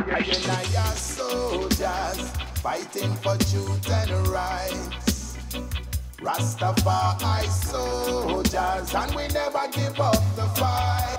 United soldiers fighting for truth and rights. Rastafari soldiers, and we never give up the fight,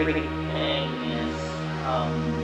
everything is humdrum.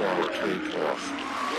shall take off.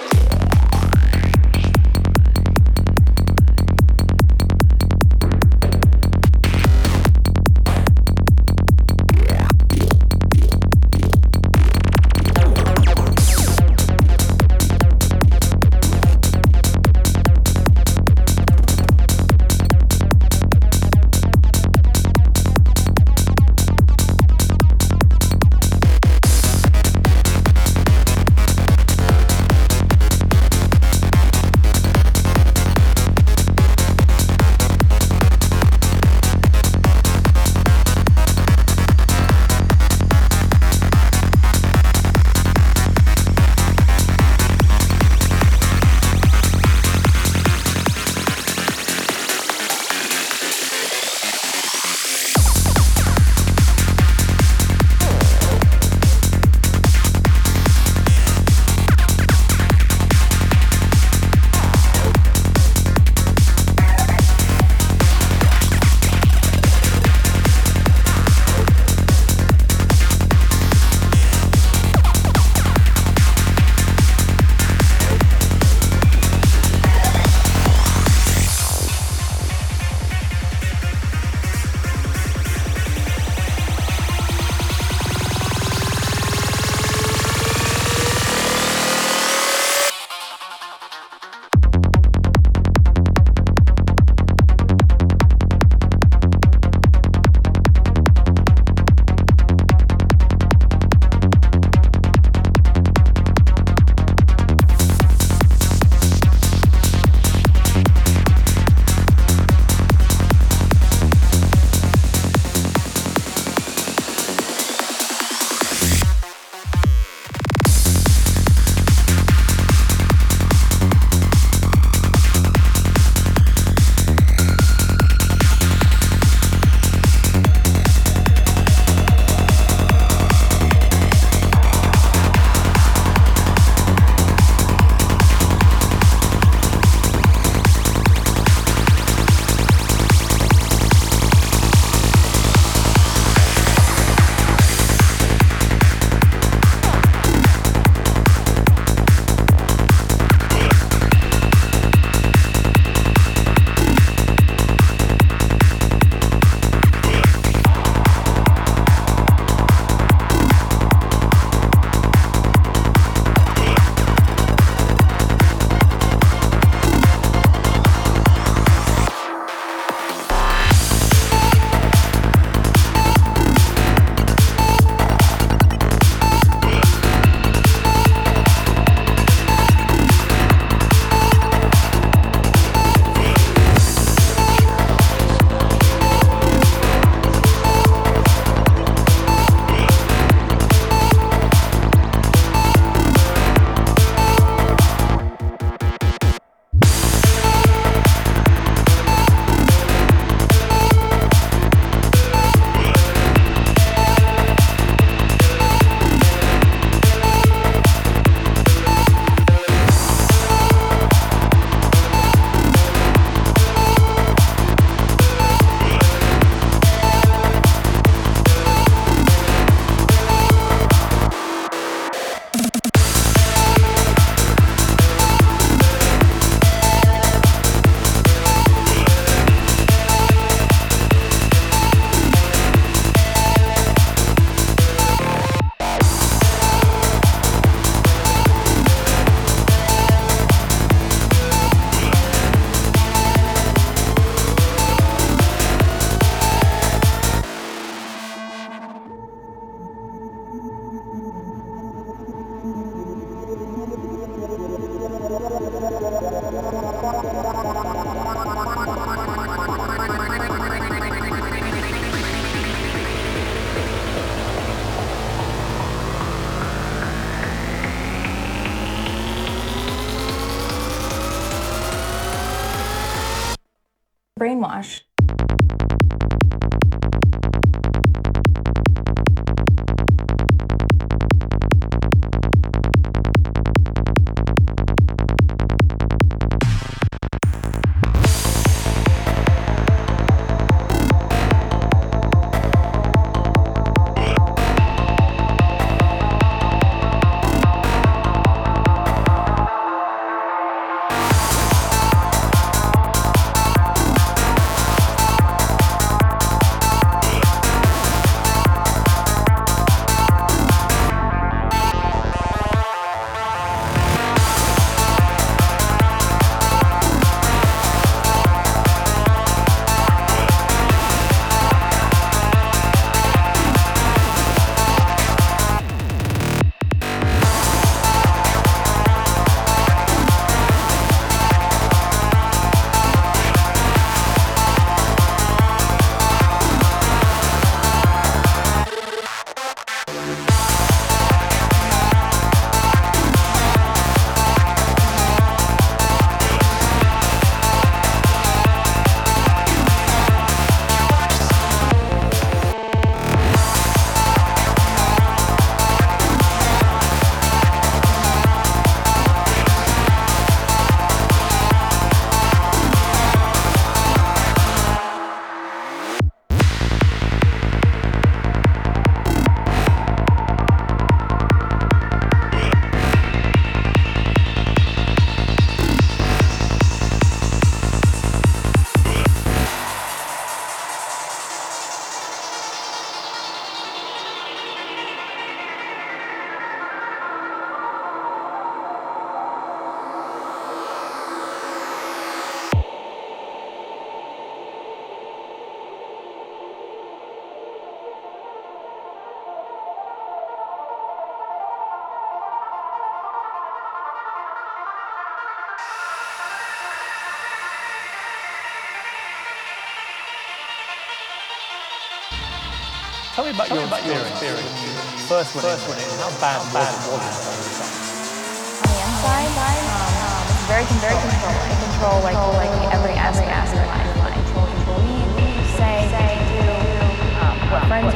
First one, first one in. How bad was it? Was it? On the inside, um, it's very, very controlling. They control like, like every aspect of your life. They control people you say, say, do, um, what friends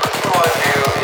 Crystalline view